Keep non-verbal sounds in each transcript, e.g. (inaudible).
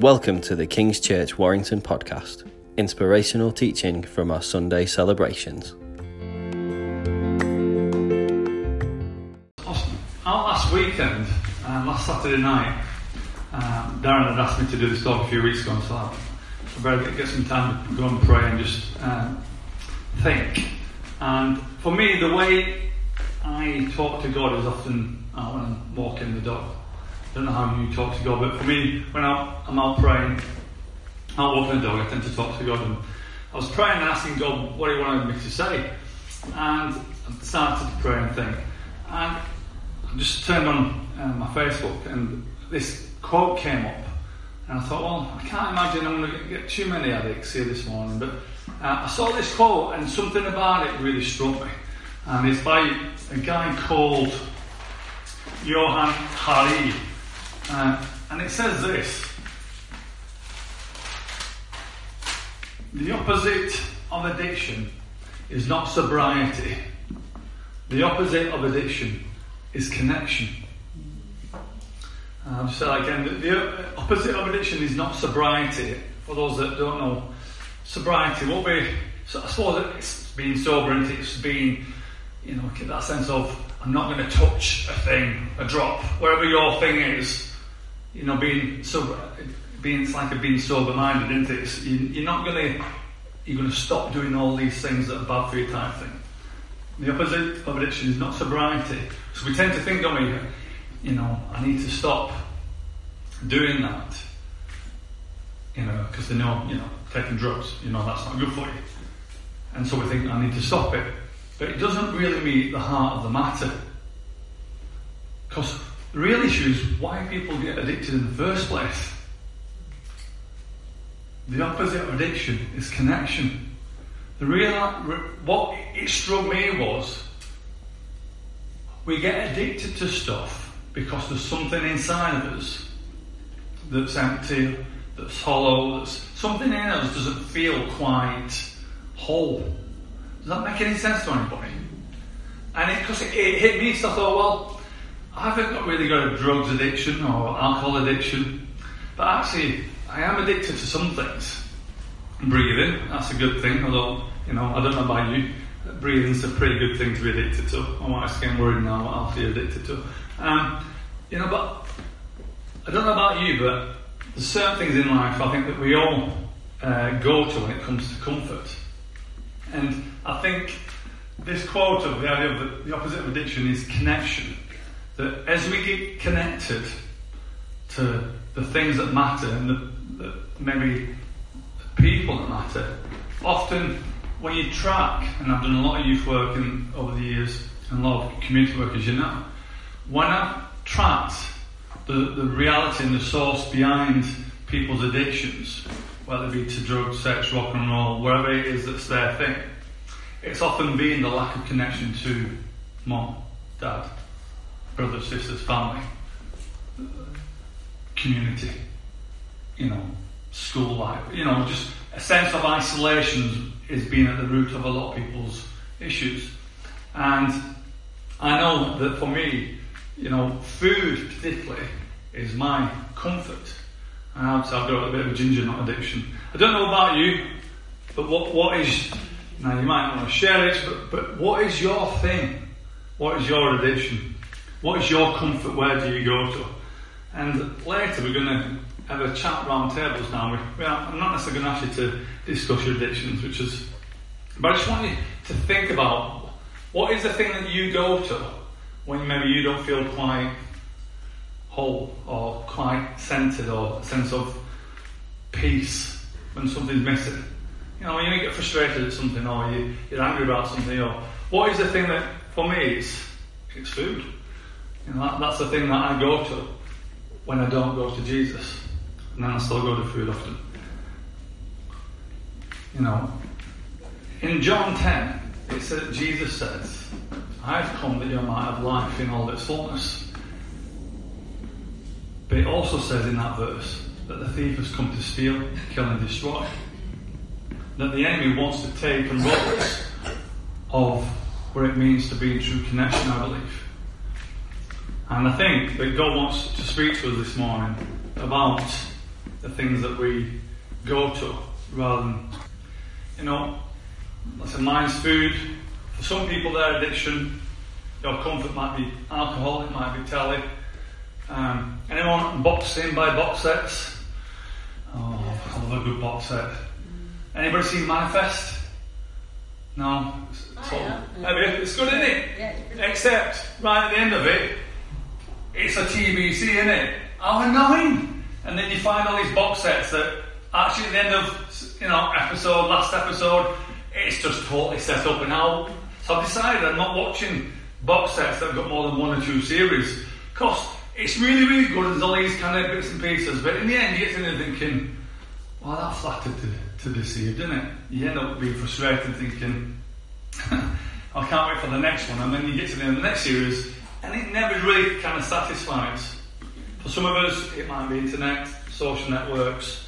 Welcome to the King's Church Warrington podcast, inspirational teaching from our Sunday celebrations. Out last weekend, uh, last Saturday night, um, Darren had asked me to do this talk a few weeks ago, and so I better get some time to go and pray and just uh, think. And for me, the way I talk to God is often uh, when I'm walking the dog don't know how you talk to God, but for me, when I'm out praying, out walking the dog, I tend to talk to God. And I was praying and asking God what He wanted me to say. And I started to pray and think. And I just turned on uh, my Facebook and this quote came up. And I thought, well, I can't imagine I'm going to get too many addicts here this morning. But uh, I saw this quote and something about it really struck me. And it's by a guy called Johann Hari. Uh, and it says this The opposite of addiction is not sobriety, the opposite of addiction is connection. I'll just say that again. The, the opposite of addiction is not sobriety. For those that don't know, sobriety, will be, so I suppose it's being sober and it's being, you know, that sense of I'm not going to touch a thing, a drop, wherever your thing is you know, being so, being it's like a being sober-minded, isn't it? It's, you, are not going to you're going to stop doing all these things that are bad for you type thing. The opposite of addiction is not sobriety. So we tend to think, don't we? You know, I need to stop doing that. You know, because they know, you know, taking drugs, you know, that's not good for you. And so we think, I need to stop it. But it doesn't really meet the heart of the matter. Because real issue is why people get addicted in the first place. The opposite of addiction is connection. The real what it struck me was we get addicted to stuff because there's something inside of us that's empty, that's hollow, that's something in us doesn't feel quite whole. Does that make any sense to anybody? And because it, it, it, hit me, so I thought, well, I haven't got really got a drugs addiction or alcohol addiction, but actually I am addicted to some things. Breathing, that's a good thing, although, you know, I don't know about you, breathing's a pretty good thing to be addicted to. I might getting worried now what else you're addicted to. Um, you know, but I don't know about you, but there's certain things in life I think that we all uh, go to when it comes to comfort. And I think this quote of the idea of the, the opposite of addiction is connection that as we get connected to the things that matter and the, the maybe people that matter, often when you track, and I've done a lot of youth work in, over the years and a lot of community work, as you know, when I've tracked the, the reality and the source behind people's addictions, whether it be to drugs, sex, rock and roll, wherever it is that's their thing, it's often been the lack of connection to mom, dad, brothers, sisters, family, community, you know, school life, you know, just a sense of isolation is being at the root of a lot of people's issues. And I know that for me, you know, food particularly is my comfort. And I've got a bit of a ginger nut addiction. I don't know about you, but what, what is, now you might not want to share it, but, but what is your thing? What is your addiction? What is your comfort? Where do you go to? And later we're going to have a chat round tables now. We, we are, I'm not necessarily going to ask you to discuss your addictions, which is, but I just want you to think about what is the thing that you go to when maybe you don't feel quite whole or quite centered or a sense of peace when something's missing. You know, when you get frustrated at something or you, are angry about something or what is the thing that for me it's, it's food. You know, that, that's the thing that I go to when I don't go to Jesus. And then I still go to food often. You know, in John 10, it says, Jesus says, I've come that you might have life in all its fullness. But it also says in that verse that the thief has come to steal, kill, and destroy. That the enemy wants to take and rob us of what it means to be in true connection, I believe. And I think that God wants to speak to us this morning about the things that we go to rather than, you know, let's say mine's food. For some people, their addiction, your comfort might be alcohol, it might be telly. Um, anyone boxing by box sets? Oh, I love a good box set. Anybody seen Manifest? No? I have. Have you? It's good, isn't it? Yeah, it's Except, right at the end of it, it's a TBC, isn't it? How annoying! And then you find all these box sets that actually at the end of, you know, episode, last episode, it's just totally set up and how. So I've decided I'm not watching box sets that have got more than one or two series. Because it's really, really good, there's all these kind of bits and pieces, but in the end you get to there thinking, well, that flattered to, to deceive, didn't it? You end up being frustrated thinking, (laughs) I can't wait for the next one. And then you get to the end of the next series, and it never really kind of satisfies. For some of us, it might be internet, social networks.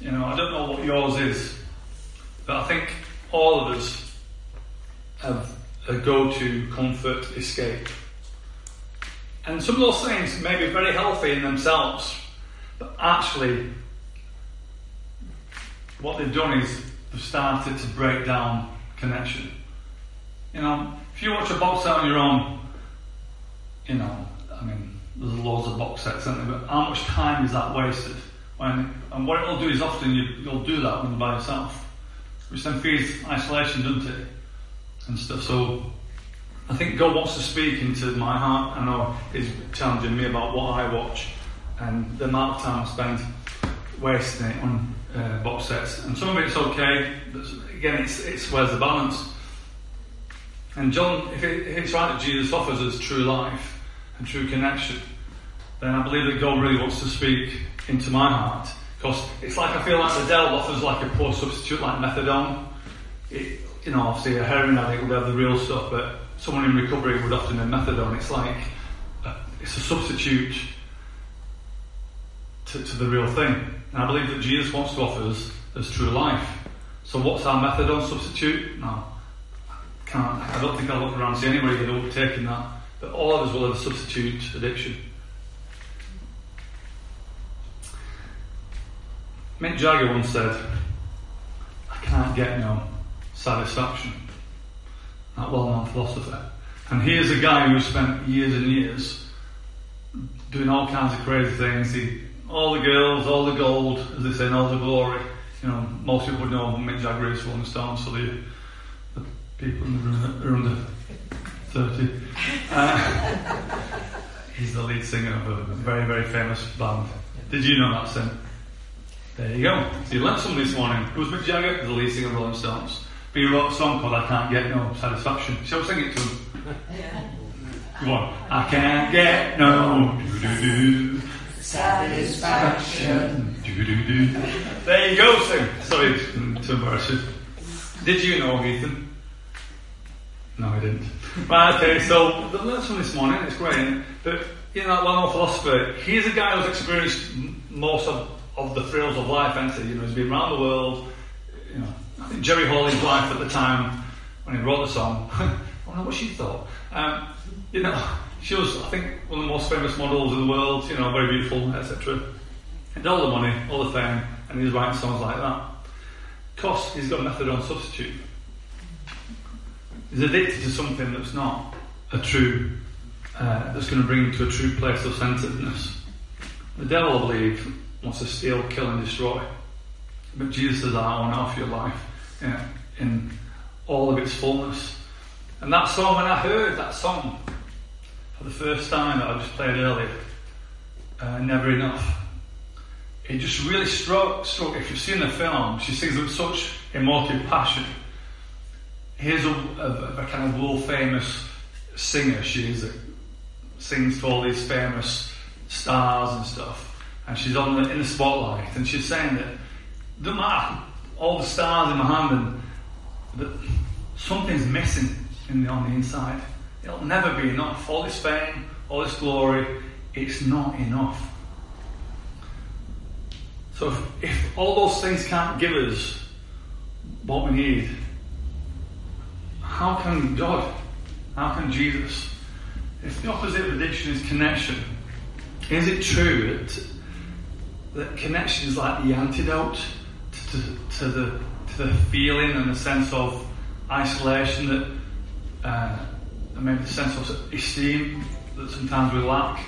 You know, I don't know what yours is, but I think all of us have a go-to comfort escape. And some of those things may be very healthy in themselves, but actually, what they've done is they've started to break down connection. You know, if you watch a box set on your own, you know, I mean, there's loads of box sets, aren't there? But how much time is that wasted? When, and what it'll do is often you, you'll do that when you're by yourself, which then feeds isolation, doesn't it? And stuff. So I think God wants to speak into my heart. I know He's challenging me about what I watch and the amount of time I spend wasting it on uh, box sets. And some of it's okay, but again, it's, it's where's the balance. And John, if, it, if it's right that Jesus offers us true life and true connection, then I believe that God really wants to speak into my heart. Because it's like I feel like the devil offers like a poor substitute, like methadone. It, you know, obviously a heroin addict would have the real stuff, but someone in recovery would often have methadone. It's like a, it's a substitute to, to the real thing. And I believe that Jesus wants to offer us as true life. So what's our methadone substitute? No, can't. I don't think I'll look around and see anybody that will be taking that. But all of us will have a substitute addiction. Mick Jagger once said, I can't get no satisfaction. That well known philosopher. And here's a guy who spent years and years doing all kinds of crazy things. He, all the girls, all the gold, as they say, and all the glory. You know, most people would know Mick Jagger is Rolling Stones, so the, the people in the room that are under 30. Uh, (laughs) he's the lead singer of a very, very famous band. Did you know that, Sim? There you go. So you learned something this morning. It was Mick Jagger? The lead singer of Rolling Stones. But he wrote a song called I Can't Get No Satisfaction. Shall we sing it to him? Yeah. Come on. I can't get no doo-doo-doo. Satisfaction. Doo-doo-doo. There you go, Sim. Sorry to embarrass you. Did you know, Ethan? No, I didn't. (laughs) Right, okay, so the from this morning, it's great. But, you know, well-known philosopher, he's a guy who's experienced most of, of the thrills of life, hasn't he? You know, he's been around the world. You know, I think Jerry Hawley's wife at the time, when he wrote the song, (laughs) I don't know what she thought. Um, you know, she was, I think, one of the most famous models in the world, you know, very beautiful, etc. And all the money, all the fame, and he's writing songs like that. Because he's got methadone substitute. He's addicted to something that's not a true, uh, that's going to bring him to a true place of centeredness. The devil, I believe, wants to steal, kill, and destroy. But Jesus says, I want offer your life in, in all of its fullness. And that song, when I heard that song for the first time that I just played earlier, uh, Never Enough, it just really struck, struck. If you've seen the film, she sings with such emotive passion. Here's a, a, a kind of world famous singer, she is, that sings to all these famous stars and stuff. And she's on the, in the spotlight, and she's saying that doesn't matter all the stars in my hand, and that something's missing in the, on the inside. It'll never be enough. All this fame, all this glory, it's not enough. So if, if all those things can't give us what we need, how can God, how can Jesus? If the opposite of addiction is connection, is it true that that connection is like the antidote to, to, to the to the feeling and the sense of isolation that uh, and maybe the sense of esteem that sometimes we lack,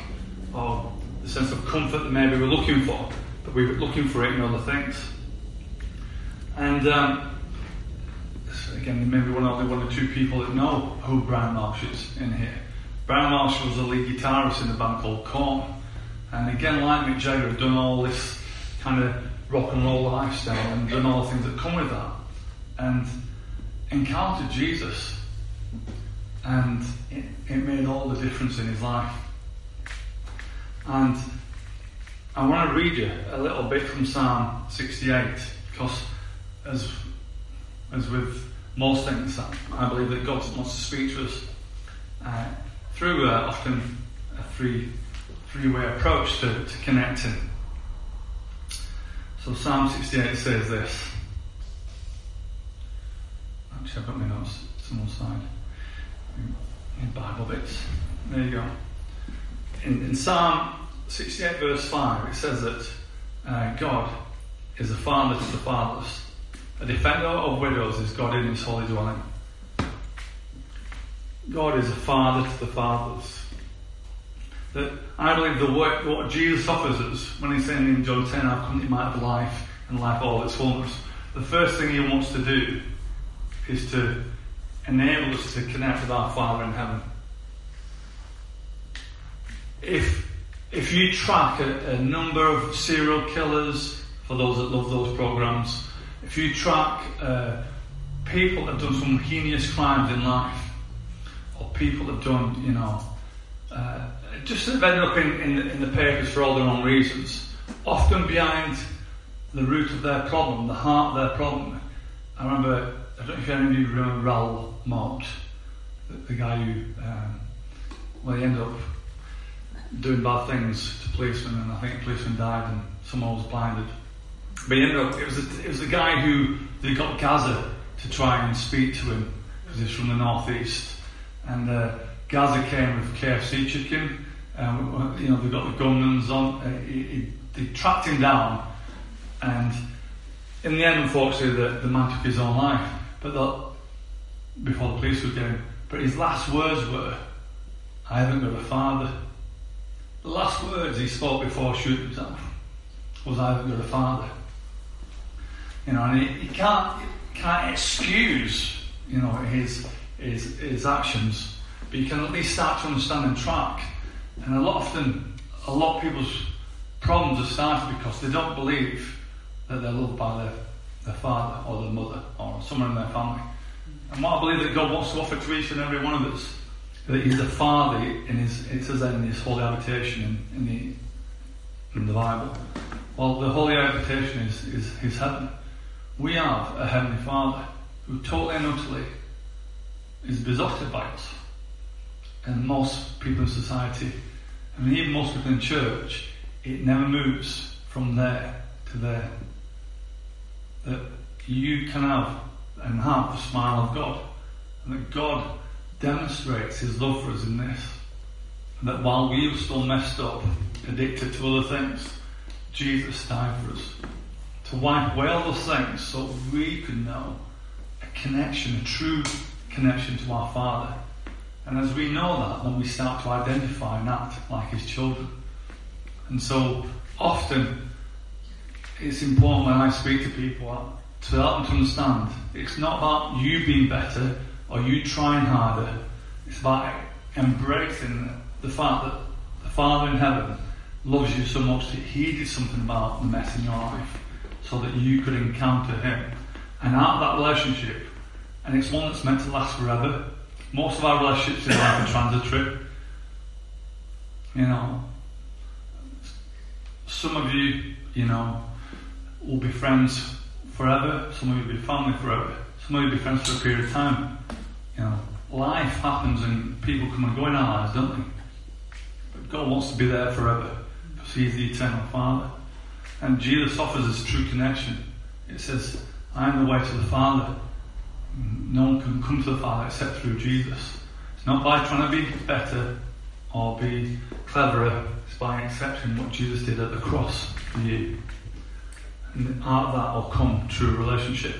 or the sense of comfort that maybe we're looking for, but we're looking for it in other things. And um, again, maybe one only one or two people that know who Brian Marsh is in here. Brian Marsh was a lead guitarist in a band called Korn, and again, like Mick Jagger, had done all this kind of rock and roll lifestyle and done all the things that come with that, and encountered Jesus, and it, it made all the difference in his life. And I want to read you a little bit from Psalm 68 because, as as with most things, I believe that God wants to speak to us uh, through uh, often a three three way approach to, to connecting. So Psalm 68 says this. Actually, I've got my notes on side. In Bible bits. There you go. In, in Psalm 68, verse 5, it says that uh, God is a father to the fatherless. A defender of widows is God in his holy dwelling. God is a father to the fathers. That I believe the work, what Jesus offers us when he's saying in John 10, I've come to you have life and life all its fullness. The first thing he wants to do is to enable us to connect with our Father in heaven. If if you track a, a number of serial killers, for those that love those programs, if you track uh, people that have done some heinous crimes in life, or people that have done, you know, uh, just have ended up in, in, in the papers for all the wrong reasons, often behind the root of their problem, the heart of their problem. I remember, I don't know if any of you remember Raoul Moat, the, the guy who, um, well, he ended up doing bad things to policemen, and I think a policeman died and someone was blinded. But he ended up, it was, a, it was the guy who, they got Gazza to try and speak to him, because he's from the northeast. And uh, Gazza came with KFC chicken, um, you know, they got the gunguns on, uh, he, he, they tracked him down, and in the end, unfortunately, the, the man took his own life. But before the police were getting, but his last words were, "I haven't got a father." The last words he spoke before shooting himself was, "I haven't got a father." You know, and he can't can't excuse you know his his his actions, but you can at least start to understand and track. And a lot often, a lot of people's problems are started because they don't believe that they're loved by their, their father or their mother or someone in their family. And what I believe that God wants to offer to each and every one of us, that He's the Father in His, it says that in His holy habitation in, in the in the Bible. Well, the holy habitation is, is His heaven. We have a Heavenly Father who totally and utterly is besotted by us. And most people in society, I mean, even most people in church, it never moves from there to there. That you can have and have the smile of God. And that God demonstrates His love for us in this. And that while we were still messed up, addicted to other things, Jesus died for us. To wipe away all those things so we could know a connection, a true connection to our Father. And as we know that, then we start to identify and act like His children. And so often it's important when I speak to people to help them to understand it's not about you being better or you trying harder. It's about embracing the fact that the Father in heaven loves you so much that He did something about the mess in your life so that you could encounter Him. And out of that relationship, and it's one that's meant to last forever. Most of our relationships in life are transitory. You know, some of you, you know, will be friends forever. Some of you will be family forever. Some of you will be friends for a period of time. You know, life happens and people come and go in our lives, don't they? But God wants to be there forever because He's the eternal Father. And Jesus offers us true connection. It says, I am the way to the Father. No one can come to the Father except through Jesus. It's not by trying to be better or be cleverer it's by accepting what Jesus did at the cross for you. And out of that will come true relationship.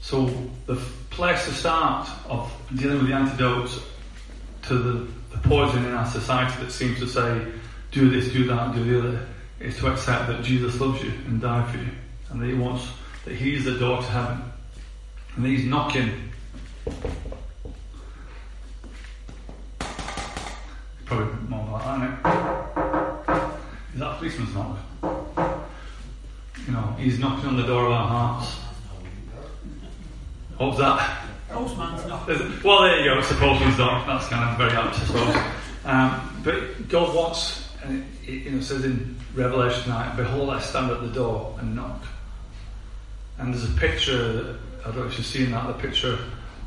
So the place to start of dealing with the antidotes to the, the poison in our society that seems to say, do this, do that, do the other, is to accept that Jesus loves you and died for you. And that he wants, that he's the door to heaven. And he's knocking. Probably more like that, isn't it? Is that a policeman's knock? You know, he's knocking on the door of our hearts. What was that? Postman's knock. Well, there you go. It's a postman's knock. That's kind of very apt, I suppose. Um, but God wants, and it, it, you know, says in Revelation 9, "Behold, I stand at the door and knock." And there's a picture. I don't know if you've seen that. The picture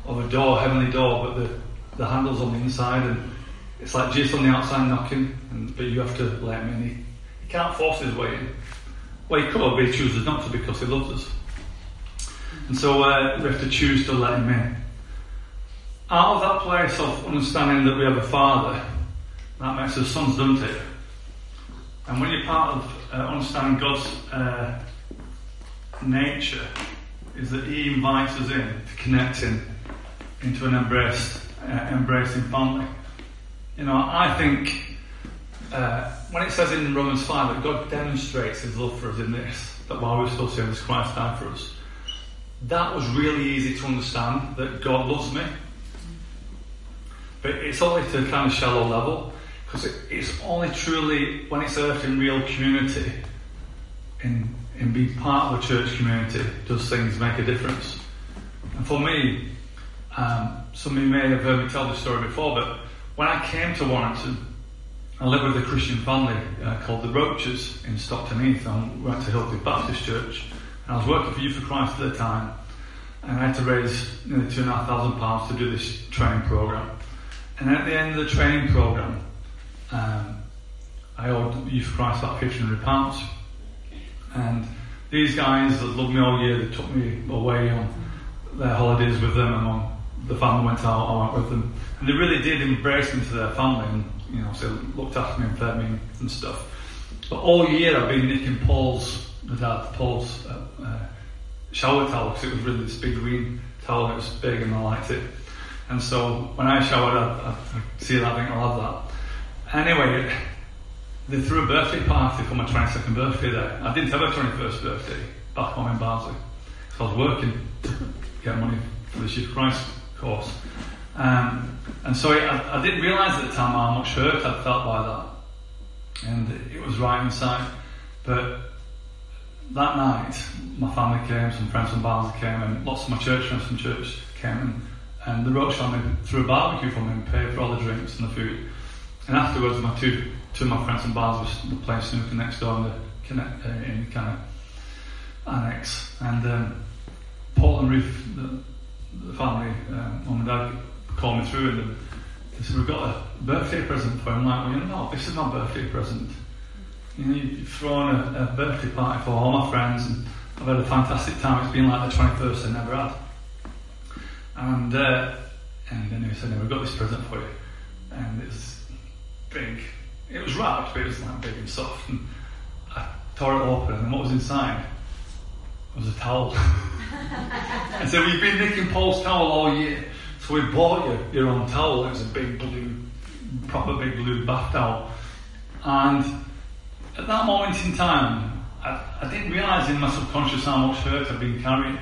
of a door, heavenly door, but the the handle's on the inside, and it's like Jesus on the outside knocking, and, but you have to let him in. He, he can't force his way in. Well, he could, but he chooses not to because he loves us. And so uh, we have to choose to let him in. Out of that place of understanding that we have a father, that makes us sons, doesn't it? And when you're part of uh, understanding God's uh, nature, is that He invites us in to connect in into an embraced, uh, embracing family. You know, I think uh, when it says in Romans 5 that God demonstrates His love for us in this, that while we're still sinners, Christ died for us, that was really easy to understand that God loves me. But it's only to a kind of shallow level because it, it's only truly when it's earthed in real community, in, in being part of a church community, does things make a difference. And for me, um, some of you may have heard me tell this story before, but when I came to Warrington, I lived with a Christian family uh, called the Roaches in Stockton Heath. I went to Hillcliff Baptist Church. And I was working for Youth for Christ at the time. And I had to raise nearly two and a half thousand pounds to do this training program. And at the end of the training program, um, I owed Youth Christ about fifteen hundred pounds. And these guys that loved me all year, they took me away on their holidays with them, and when the family went out, I went with them. And they really did embrace me to their family, and you know, so looked after me and fed me and stuff. But all year I've been nicking Paul's, the dad, Paul's uh, uh, shower towel because it was really this big green towel and it was big and I liked it. And so when I showered, I, I see that, I think I'll have that. Anyway, they threw a birthday party for my 22nd birthday there. I didn't have a 21st birthday back home in Barnsley. So I was working to get money for the Youth Christ course. Um, and so I, I didn't realise at the time how much hurt I'd felt by that. And it was right inside. But that night, my family came, some friends from Barnsley came, and lots of my church friends from church came. And, and the Roach family threw a barbecue for me and paid for all the drinks and the food. And afterwards, my two, two of my friends from Bars were playing snooker next door in the, connect, uh, in kind of annex. And um, Paul and Ruth, the, the family, um, mum and dad, called me through and they said, We've got a birthday present for him. I'm like, Well, you know, this is my birthday present. You know, you've thrown a, a birthday party for all my friends and I've had a fantastic time. It's been like the 21st I never had. And, uh, and then he said, We've got this present for you. And it's big. It was wrapped, but it was like big and soft. And I tore it open and what was inside was a towel. (laughs) and so we've been nicking Paul's towel all year. So we bought you your own towel. It was a big blue, proper big blue bath towel. And at that moment in time, I, I didn't realise in my subconscious how much hurt I'd been carrying.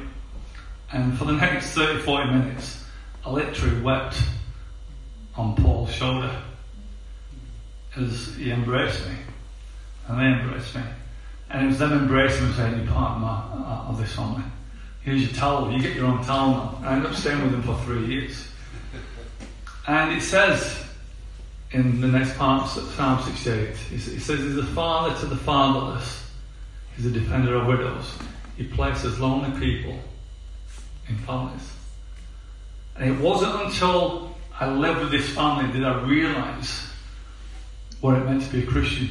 And for the next 30, 40 minutes, I literally wept on Paul's shoulder as he embraced me. And they embraced me. And it was them embracing me saying, You're part of, my, uh, of this family. Here's your towel. You get your own towel now. I ended up staying with them for three years. And it says in the next part, of Psalm 68, it says, He's a father to the fatherless. He's a defender of widows. He places lonely people in families. And it wasn't until I lived with this family did I realise what it meant to be a Christian.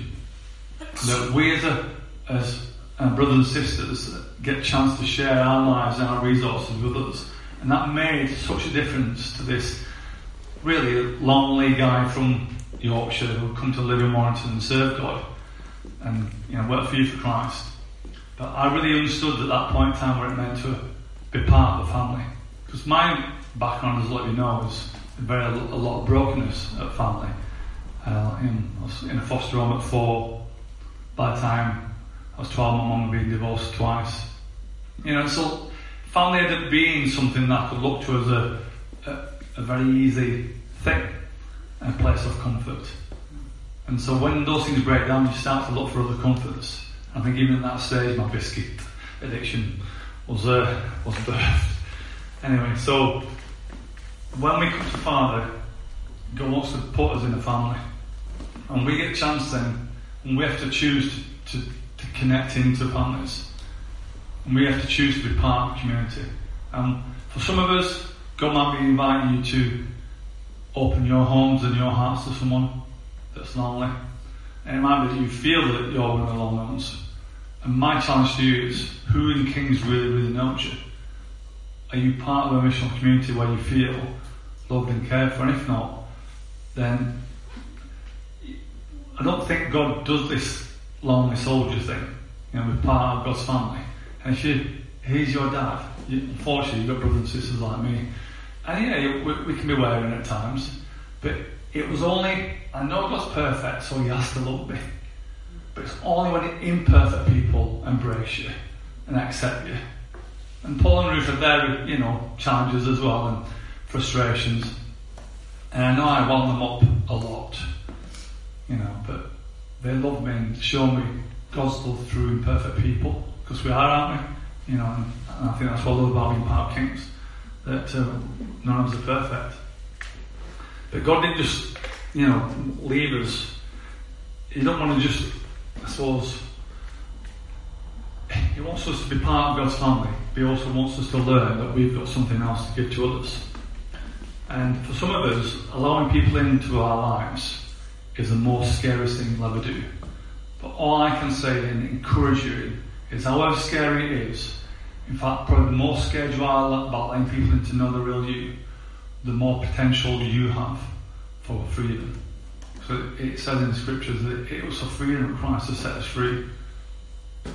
That we as, a, as brothers and sisters get a chance to share our lives and our resources with others. And that made such a difference to this really lonely guy from Yorkshire who come to live in Warrington and serve God and you know work for Youth for Christ. But I really understood at that point in time what it meant to be part of a family. Because my background, as let you know, is very a lot of brokenness at family. Uh, in, I was in a foster home at four. By the time I was 12, my mum had been divorced twice. You know, so family ended up being something that I could look to as a, a, a very easy thing, a place of comfort. And so when those things break down, you start to look for other comforts. I think even at that stage, my biscuit addiction was uh, was birthed. Anyway, so when we come to Father, God wants to put us in a family, and we get a chance then, and we have to choose to, to, to connect into partners. and we have to choose to be part of the community. And for some of us, God might be inviting you to open your homes and your hearts to someone that's lonely. And it might be that you feel that you're one of the lonely ones. And my challenge to you is who in Kings really, really knows you? Are you part of a missional community where you feel loved and cared for? And if not, then I don't think God does this lonely soldier thing. You know, we're part of God's family. And if you, he's your dad, you, unfortunately you've got brothers and sisters like me. And yeah, we, we can be wearing at times, but it was only, I know God's perfect, so He has to love me. But it's only when imperfect people embrace you and accept you. And Paul and Ruth are there, you know, challenges as well and frustrations. And I know I wound them up a lot, you know, but they love me and show me God's love through imperfect people, because we are, aren't we? You know, and, and I think that's what I love about being part of Kings, that uh, none of us are perfect. But God didn't just, you know, leave us. He don't want to just, I suppose, He wants us to be part of God's family, but He also wants us to learn that we've got something else to give to others. And for some of us, allowing people into our lives is the most scariest thing you'll ever do. But all I can say and encourage you is however scary it is, in fact, probably the more scared you are about letting people in to know the real you, the more potential you have for freedom. So it says in the scriptures that it was for freedom Christ has set us free.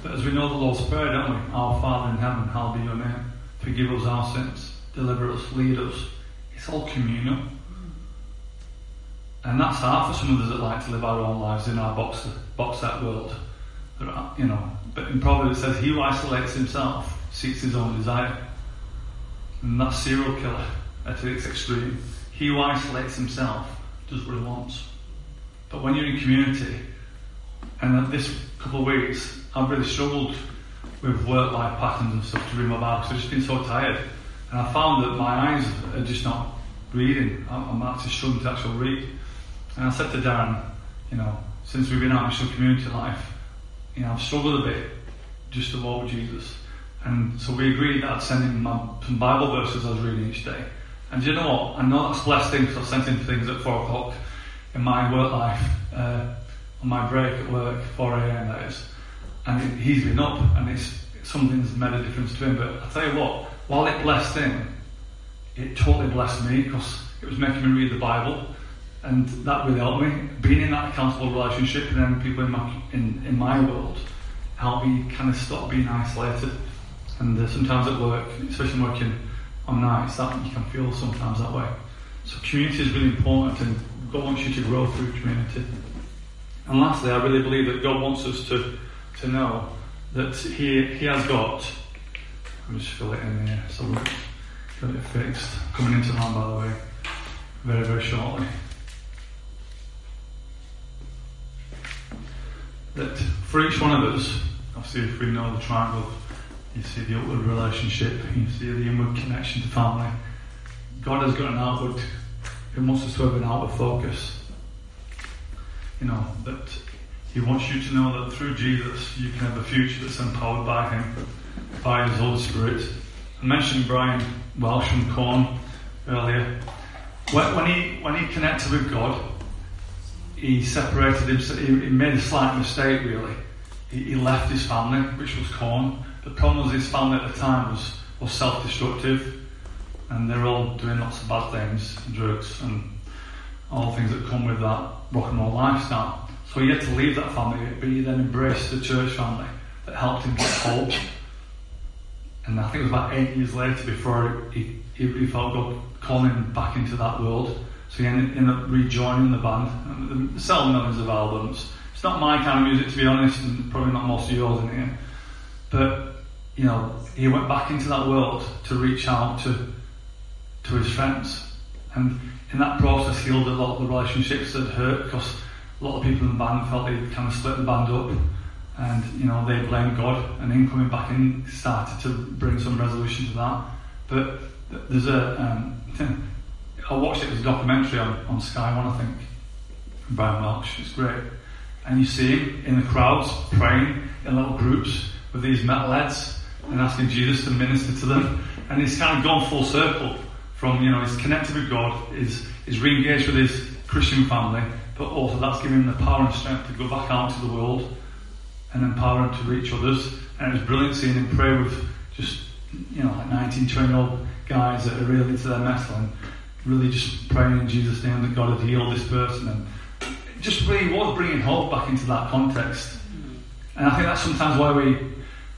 But as we know the Lord's Prayer, don't we? Our Father in heaven, hallowed be your name. Forgive us our sins, deliver us, lead us. It's all communal. And that's hard for some of us that like to live our own lives in our box, box set world. You know, but in Proverbs it says, He who isolates himself seeks his own desire. And that's serial killer at its extreme. He who isolates himself does what he wants. But when you're in community, and this couple of weeks, I've really struggled with work-life patterns and stuff to read my Bible because I've just been so tired. And I found that my eyes are just not reading. I'm, actually struggling to actually read. And I said to Darren, you know, since we've been out in some community life, you know, I've struggled a bit just to walk with Jesus. And so we agreed that I'd send him my, some Bible verses I was reading each day. And you know what? I know that's blessed thing because I sent him things at 4 o'clock in my work life, uh, on my break at work, 4 a.m. that is. And he's been up and it's, something's made a difference to him. But I tell you what, while it blessed him, it totally blessed me because it was making me read the Bible. And that really helped me. Being in that accountable relationship and then people in my, in, in my world helped me kind of stop being isolated. And uh, sometimes at work, especially working on nights, that you can feel sometimes that way. So community is really important and God wants you to grow through community. And lastly, I really believe that God wants us to, to know that He, he has got, let me just fill it in here, so we've got it fixed. Coming into land, by the way, very, very shortly. That for each one of us, obviously, if we know the triangle, you see the outward relationship, you see the inward connection to family. God has got an outward, He wants us to have an outward focus. You know, that He wants you to know that through Jesus you can have a future that's empowered by Him, by His Holy Spirit. I mentioned Brian Welch from Korn earlier. When, when, he when he connected with God, he separated himself. He, he made a slight mistake, really. He, he left his family, which was Korn, the problem was his family at the time was, was self-destructive and they're all doing lots of bad things, drugs and all things that come with that rock and roll lifestyle. So he had to leave that family, but he then embraced the church family that helped him get hope. And I think it was about eight years later before he, he, he felt God calling him back into that world. So he ended, ended up rejoining the band. They sell millions of albums. It's not my kind of music, to be honest, and probably not most of yours in here. But you know, he went back into that world to reach out to to his friends, and in that process, healed a lot of the relationships that hurt because a lot of people in the band felt they'd kind of split the band up, and you know they blamed God, and him coming back in started to bring some resolution to that. But there's a um, I watched it as a documentary on, on Sky One, I think, Brian Welch. It's great, and you see him in the crowds praying in little groups with these metal heads and asking Jesus to minister to them. And he's kind of gone full circle from, you know, he's connected with God, he's, he's re-engaged with his Christian family, but also that's given him the power and strength to go back out to the world and empower him to reach others. And it was brilliant seeing him pray with just, you know, like 19, 20 year old guys that are really into their metal and really just praying in Jesus' name that God had healed this person. And just really was bringing hope back into that context. And I think that's sometimes why we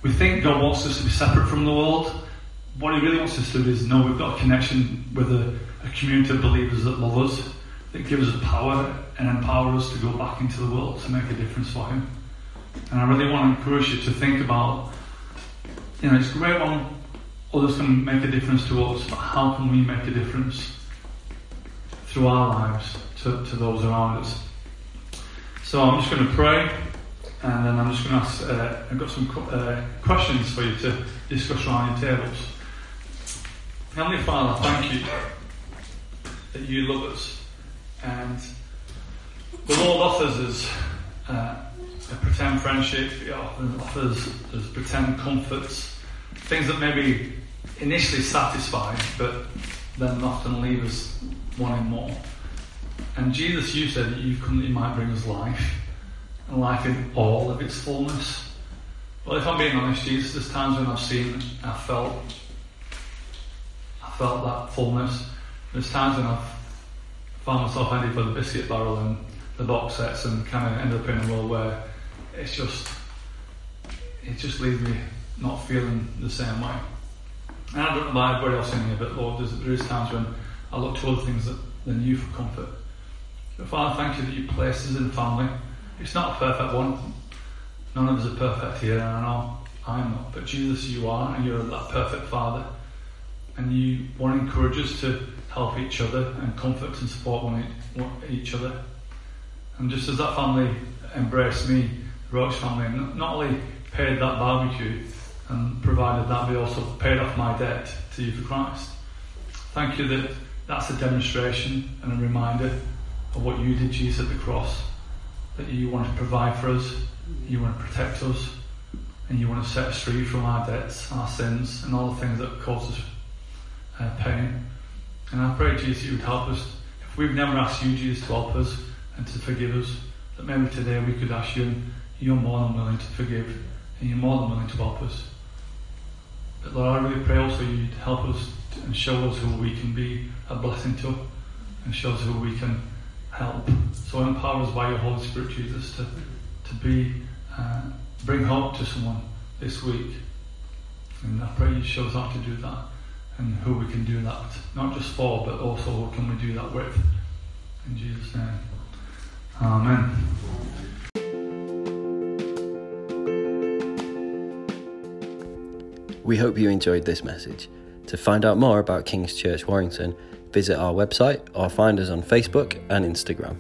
we think God wants us to be separate from the world. What He really wants us to do is know we've got a connection with a, a community of believers that love us, that gives us power and empower us to go back into the world to make a difference for Him. And I really want to encourage you to think about, you know, it's great when others can make a difference to us, but how can we make a difference through our lives to, to those around us? So I'm just going to pray and then I'm just going to ask, uh, I've got some uh, questions for you to discuss around your tables. Heavenly Father, thank you that you love us. And the Lord offers us uh, a pretend friendship, He offers us pretend comforts, things that maybe initially satisfy, but then often leave us wanting more. And Jesus, you said that you come that you might bring us life and life in all of its fullness. Well, if I'm being honest, Jesus, there's times when I've seen, and I felt, I felt that fullness. There's times when I've found myself heading for the biscuit barrel and the box sets and kind of ended up in a world where it's just, it just leaves me not feeling the same way. And I don't know about everybody else in here, but Lord, there is times when I look to other things than you for comfort. But Father, thank you that you place us in family. It's not a perfect one. None of us are perfect here, and I know I'm not. But Jesus, you are, and you're that perfect Father. And you want to encourage us to help each other and comfort and support one each other. And just as that family embraced me, the Roach family, not only paid that barbecue and provided that, but also paid off my debt to Youth for Christ. Thank you that that's a demonstration and a reminder of what you did, Jesus, at the cross that you want to provide for us, you want to protect us, and you want to set us free from our debts, our sins, and all the things that cause us uh, pain. And I pray, Jesus, that you would help us. If we've never asked you, Jesus, to help us and to forgive us, that maybe today we could ask you, and you're more than willing to forgive, and you're more than willing to help us. But Lord, I really pray also you'd help us and show us who we can be a blessing to, and show us who we can help. So empower us by your Holy Spirit, Jesus, to, to be, uh, bring hope to someone this week. And I pray you show us how to do that and who we can do that, not just for, but also who can we do that with. In Jesus' name. Amen. We hope you enjoyed this message. To find out more about King's Church Warrington, visit our website or find us on Facebook and Instagram.